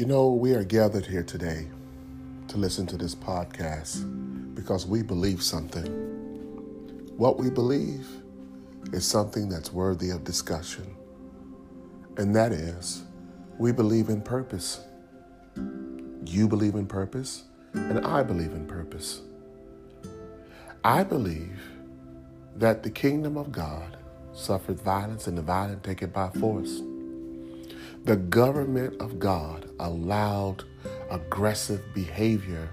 You know, we are gathered here today to listen to this podcast because we believe something. What we believe is something that's worthy of discussion, and that is we believe in purpose. You believe in purpose, and I believe in purpose. I believe that the kingdom of God suffered violence, and the violent take it by force. The government of God allowed aggressive behavior,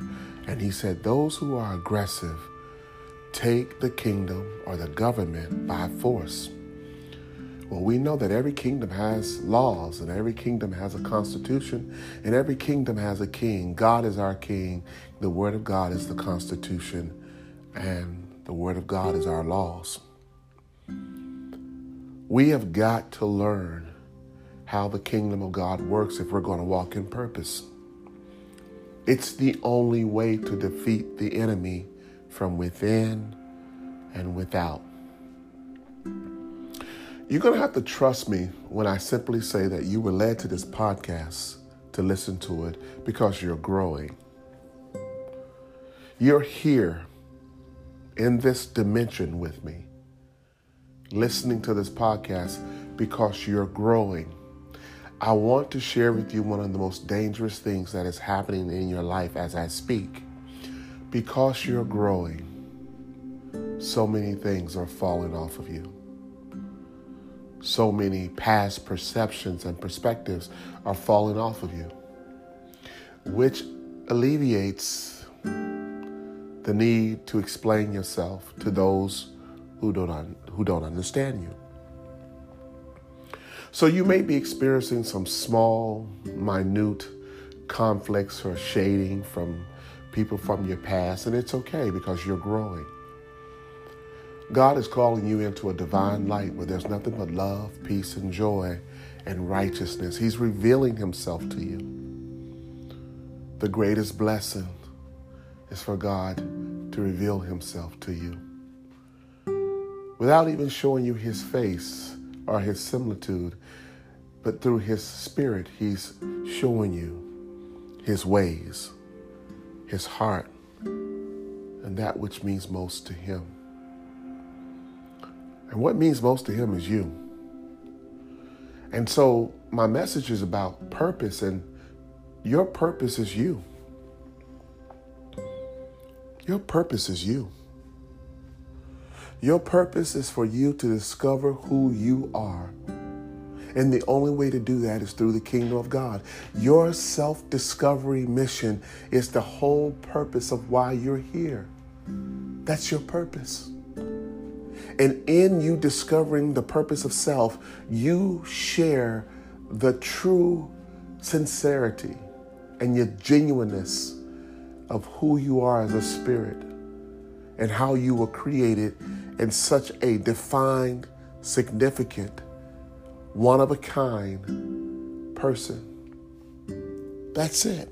and he said, Those who are aggressive take the kingdom or the government by force. Well, we know that every kingdom has laws, and every kingdom has a constitution, and every kingdom has a king. God is our king. The Word of God is the constitution, and the Word of God is our laws. We have got to learn how the kingdom of God works if we're going to walk in purpose. It's the only way to defeat the enemy from within and without. You're going to have to trust me when I simply say that you were led to this podcast to listen to it because you're growing. You're here in this dimension with me, listening to this podcast because you're growing. I want to share with you one of the most dangerous things that is happening in your life as I speak. Because you're growing, so many things are falling off of you. So many past perceptions and perspectives are falling off of you, which alleviates the need to explain yourself to those who don't, who don't understand you. So you may be experiencing some small, minute conflicts or shading from people from your past, and it's okay because you're growing. God is calling you into a divine light where there's nothing but love, peace, and joy and righteousness. He's revealing Himself to you. The greatest blessing is for God to reveal Himself to you without even showing you His face or his similitude, but through his spirit, he's showing you his ways, his heart, and that which means most to him. And what means most to him is you. And so my message is about purpose, and your purpose is you. Your purpose is you. Your purpose is for you to discover who you are. And the only way to do that is through the kingdom of God. Your self discovery mission is the whole purpose of why you're here. That's your purpose. And in you discovering the purpose of self, you share the true sincerity and your genuineness of who you are as a spirit and how you were created in such a defined, significant, one of a kind person. That's it.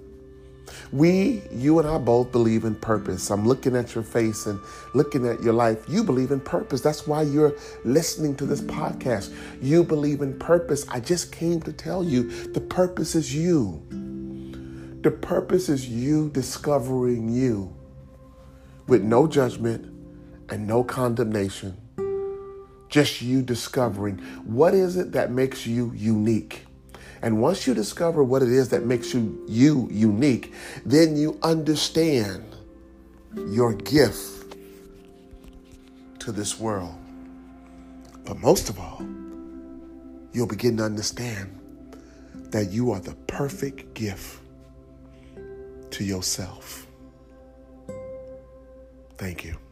We, you and I both believe in purpose. I'm looking at your face and looking at your life. You believe in purpose. That's why you're listening to this podcast. You believe in purpose. I just came to tell you the purpose is you. The purpose is you discovering you with no judgment, and no condemnation. Just you discovering what is it that makes you unique. And once you discover what it is that makes you you unique, then you understand your gift to this world. But most of all, you'll begin to understand that you are the perfect gift to yourself. Thank you.